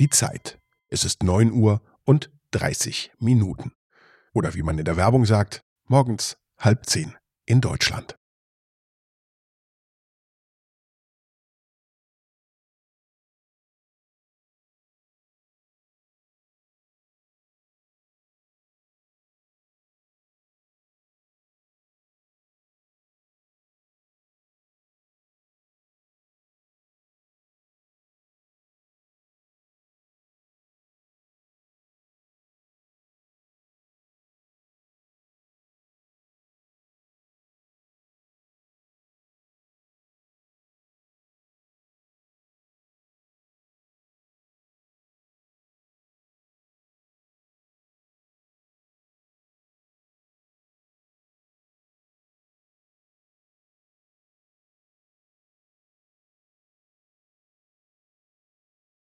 Die Zeit. Es ist 9 Uhr und 30 Minuten. Oder wie man in der Werbung sagt, morgens halb zehn in Deutschland.